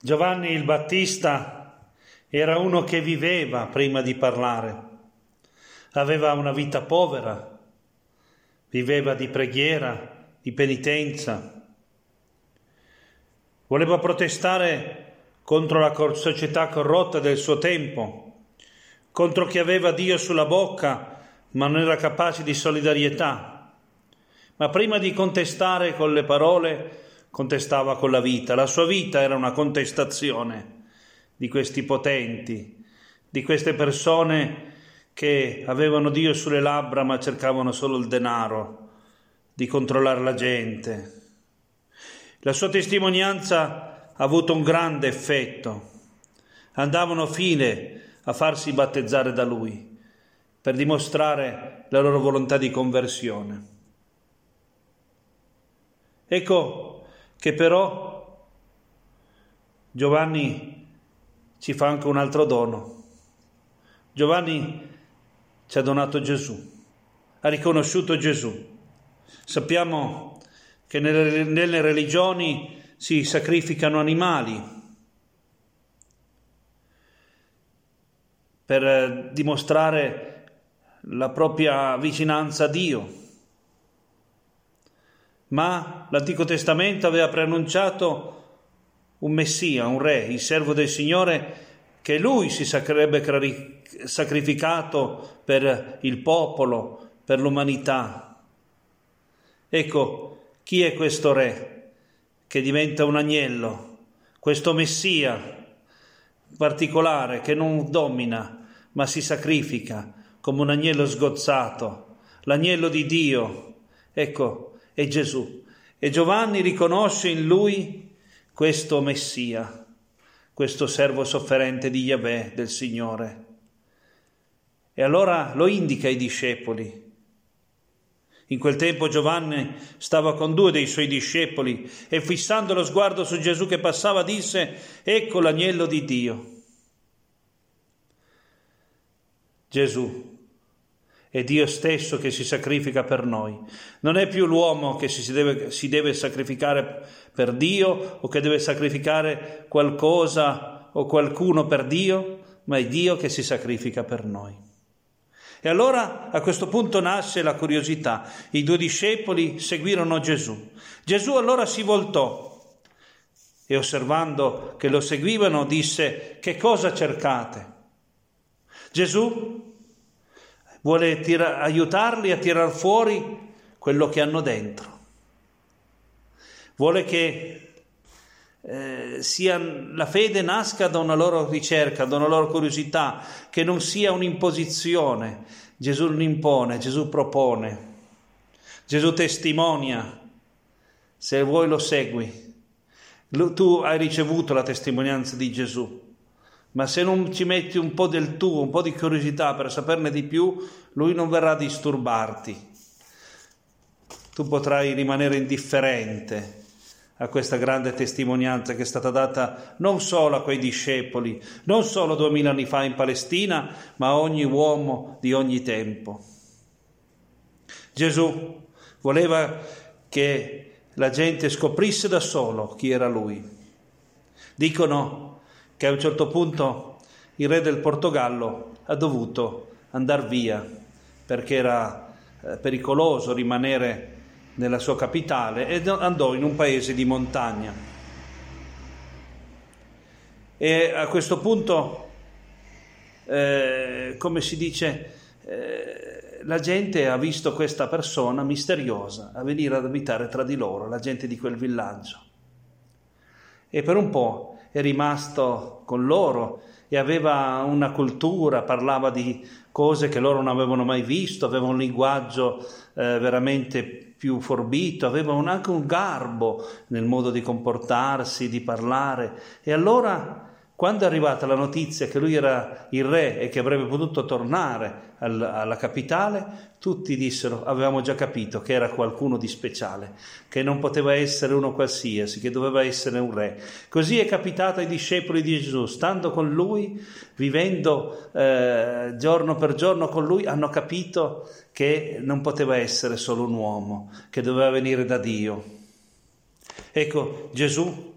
Giovanni il Battista era uno che viveva prima di parlare, aveva una vita povera, viveva di preghiera, di penitenza, voleva protestare contro la società corrotta del suo tempo, contro chi aveva Dio sulla bocca ma non era capace di solidarietà. Ma prima di contestare con le parole, contestava con la vita. La sua vita era una contestazione di questi potenti, di queste persone che avevano Dio sulle labbra ma cercavano solo il denaro, di controllare la gente. La sua testimonianza ha avuto un grande effetto. Andavano fine a farsi battezzare da lui per dimostrare la loro volontà di conversione. Ecco che però Giovanni ci fa anche un altro dono. Giovanni ci ha donato Gesù, ha riconosciuto Gesù. Sappiamo che nelle, nelle religioni si sacrificano animali per dimostrare la propria vicinanza a Dio ma l'Antico Testamento aveva preannunciato un Messia, un Re, il servo del Signore, che lui si sarebbe sacrificato per il popolo, per l'umanità. Ecco, chi è questo Re che diventa un agnello, questo Messia particolare che non domina, ma si sacrifica come un agnello sgozzato, l'agnello di Dio. Ecco, è Gesù. E Giovanni riconosce in lui questo Messia, questo servo sofferente di Yahweh, del Signore. E allora lo indica ai discepoli. In quel tempo Giovanni stava con due dei suoi discepoli e fissando lo sguardo su Gesù che passava disse, ecco l'agnello di Dio. Gesù è Dio stesso che si sacrifica per noi. Non è più l'uomo che si deve, si deve sacrificare per Dio o che deve sacrificare qualcosa o qualcuno per Dio, ma è Dio che si sacrifica per noi. E allora a questo punto nasce la curiosità. I due discepoli seguirono Gesù. Gesù allora si voltò e osservando che lo seguivano disse che cosa cercate? Gesù vuole tira- aiutarli a tirar fuori quello che hanno dentro. Vuole che eh, sia, la fede nasca da una loro ricerca, da una loro curiosità, che non sia un'imposizione. Gesù non impone, Gesù propone, Gesù testimonia. Se vuoi lo segui. Tu hai ricevuto la testimonianza di Gesù ma se non ci metti un po' del tuo, un po' di curiosità per saperne di più, lui non verrà a disturbarti. Tu potrai rimanere indifferente a questa grande testimonianza che è stata data non solo a quei discepoli, non solo duemila anni fa in Palestina, ma a ogni uomo di ogni tempo. Gesù voleva che la gente scoprisse da solo chi era lui. Dicono che a un certo punto il re del Portogallo ha dovuto andare via perché era eh, pericoloso rimanere nella sua capitale e andò in un paese di montagna. E a questo punto, eh, come si dice, eh, la gente ha visto questa persona misteriosa a venire ad abitare tra di loro, la gente di quel villaggio. E per un po' è rimasto con loro e aveva una cultura, parlava di cose che loro non avevano mai visto, aveva un linguaggio eh, veramente più forbito, aveva un, anche un garbo nel modo di comportarsi, di parlare. E allora quando è arrivata la notizia che lui era il re e che avrebbe potuto tornare al, alla capitale, tutti dissero, avevamo già capito che era qualcuno di speciale, che non poteva essere uno qualsiasi, che doveva essere un re. Così è capitato ai discepoli di Gesù, stando con lui, vivendo eh, giorno per giorno con lui, hanno capito che non poteva essere solo un uomo, che doveva venire da Dio. Ecco, Gesù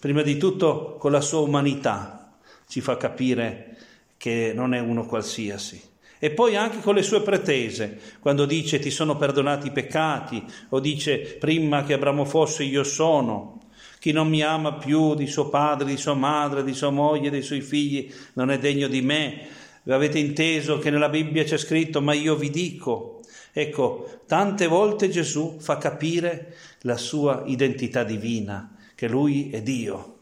Prima di tutto con la sua umanità ci fa capire che non è uno qualsiasi. E poi anche con le sue pretese, quando dice ti sono perdonati i peccati, o dice prima che Abramo fosse io sono. Chi non mi ama più di suo padre, di sua madre, di sua moglie, dei suoi figli, non è degno di me. Avete inteso che nella Bibbia c'è scritto, ma io vi dico. Ecco, tante volte Gesù fa capire la sua identità divina, che lui è Dio.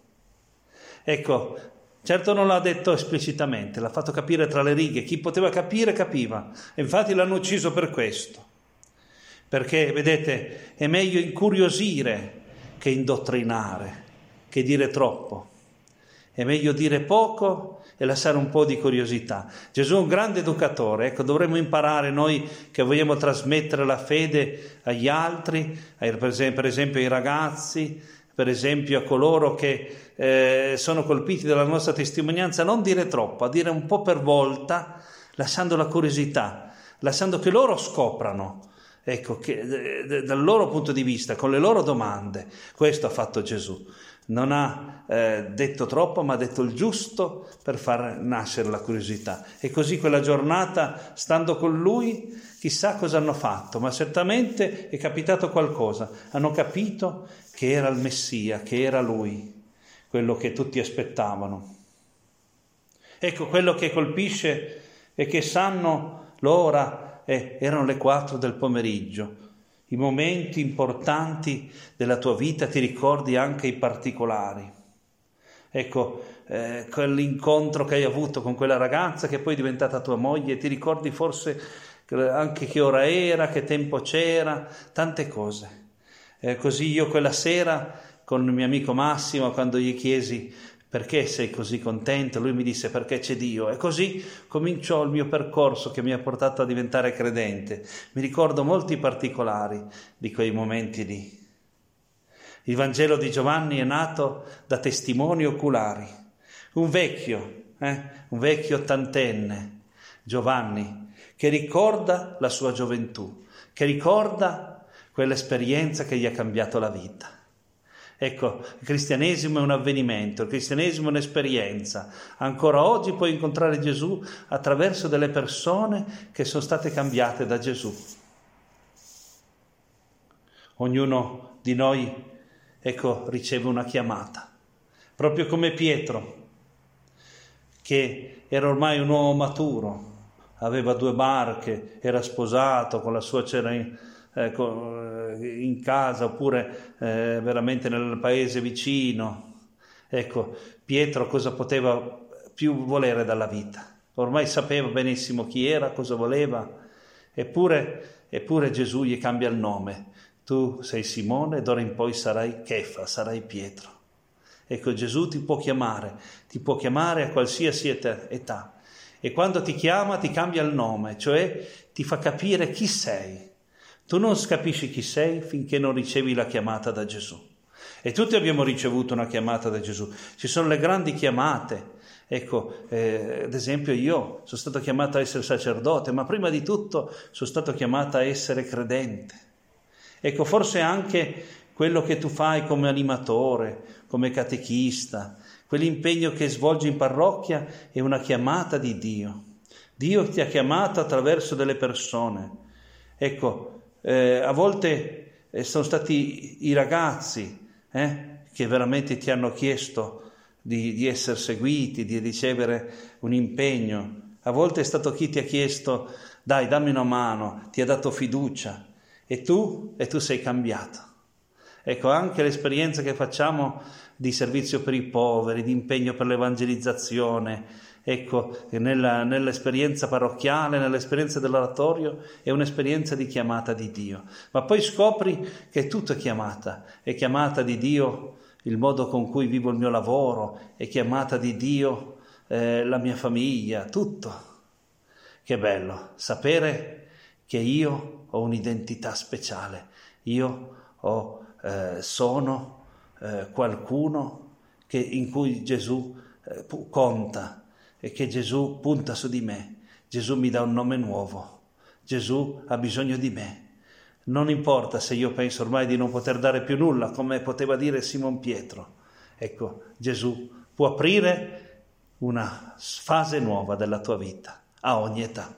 Ecco, Certo non l'ha detto esplicitamente, l'ha fatto capire tra le righe, chi poteva capire capiva, e infatti l'hanno ucciso per questo. Perché, vedete, è meglio incuriosire che indottrinare, che dire troppo. È meglio dire poco e lasciare un po' di curiosità. Gesù è un grande educatore, ecco, dovremmo imparare noi che vogliamo trasmettere la fede agli altri, per esempio ai ragazzi, per esempio a coloro che eh, sono colpiti dalla nostra testimonianza, non dire troppo, a dire un po' per volta, lasciando la curiosità, lasciando che loro scoprano, ecco, che, eh, dal loro punto di vista, con le loro domande. Questo ha fatto Gesù. Non ha eh, detto troppo, ma ha detto il giusto per far nascere la curiosità. E così quella giornata, stando con lui, chissà cosa hanno fatto, ma certamente è capitato qualcosa. Hanno capito che era il Messia, che era lui quello che tutti aspettavano. Ecco, quello che colpisce è che sanno l'ora, eh, erano le quattro del pomeriggio, i momenti importanti della tua vita ti ricordi anche i particolari. Ecco, eh, quell'incontro che hai avuto con quella ragazza che poi è diventata tua moglie, ti ricordi forse anche che ora era, che tempo c'era, tante cose. Eh, così io quella sera con il mio amico Massimo quando gli chiesi perché sei così contento, lui mi disse perché c'è Dio e così cominciò il mio percorso che mi ha portato a diventare credente. Mi ricordo molti particolari di quei momenti lì. Il Vangelo di Giovanni è nato da testimoni oculari. Un vecchio, eh, un vecchio ottantenne, Giovanni, che ricorda la sua gioventù, che ricorda quell'esperienza che gli ha cambiato la vita. Ecco, il cristianesimo è un avvenimento, il cristianesimo è un'esperienza. Ancora oggi puoi incontrare Gesù attraverso delle persone che sono state cambiate da Gesù. Ognuno di noi, ecco, riceve una chiamata, proprio come Pietro, che era ormai un uomo maturo, aveva due barche, era sposato con la sua cera ecco, in casa oppure eh, veramente nel paese vicino. Ecco, Pietro cosa poteva più volere dalla vita? Ormai sapeva benissimo chi era, cosa voleva, eppure, eppure Gesù gli cambia il nome. Tu sei Simone, d'ora in poi sarai Chefa, sarai Pietro. Ecco, Gesù ti può chiamare, ti può chiamare a qualsiasi età. E quando ti chiama ti cambia il nome, cioè ti fa capire chi sei. Tu non capisci chi sei finché non ricevi la chiamata da Gesù. E tutti abbiamo ricevuto una chiamata da Gesù. Ci sono le grandi chiamate. Ecco, eh, ad esempio io sono stato chiamato a essere sacerdote, ma prima di tutto sono stato chiamato a essere credente. Ecco, forse anche quello che tu fai come animatore, come catechista, quell'impegno che svolgi in parrocchia è una chiamata di Dio. Dio ti ha chiamato attraverso delle persone. Ecco, eh, a volte eh, sono stati i ragazzi eh, che veramente ti hanno chiesto di, di essere seguiti, di ricevere un impegno. A volte è stato chi ti ha chiesto, dai, dammi una mano, ti ha dato fiducia e tu, e tu sei cambiato. Ecco, anche l'esperienza che facciamo di servizio per i poveri, di impegno per l'evangelizzazione, Ecco, nella, nell'esperienza parrocchiale, nell'esperienza dell'oratorio, è un'esperienza di chiamata di Dio. Ma poi scopri che tutto è chiamata, è chiamata di Dio il modo con cui vivo il mio lavoro, è chiamata di Dio eh, la mia famiglia, tutto. Che bello sapere che io ho un'identità speciale, io ho, eh, sono eh, qualcuno che, in cui Gesù eh, conta e che Gesù punta su di me. Gesù mi dà un nome nuovo. Gesù ha bisogno di me. Non importa se io penso ormai di non poter dare più nulla, come poteva dire Simon Pietro. Ecco, Gesù può aprire una fase nuova della tua vita a ogni età.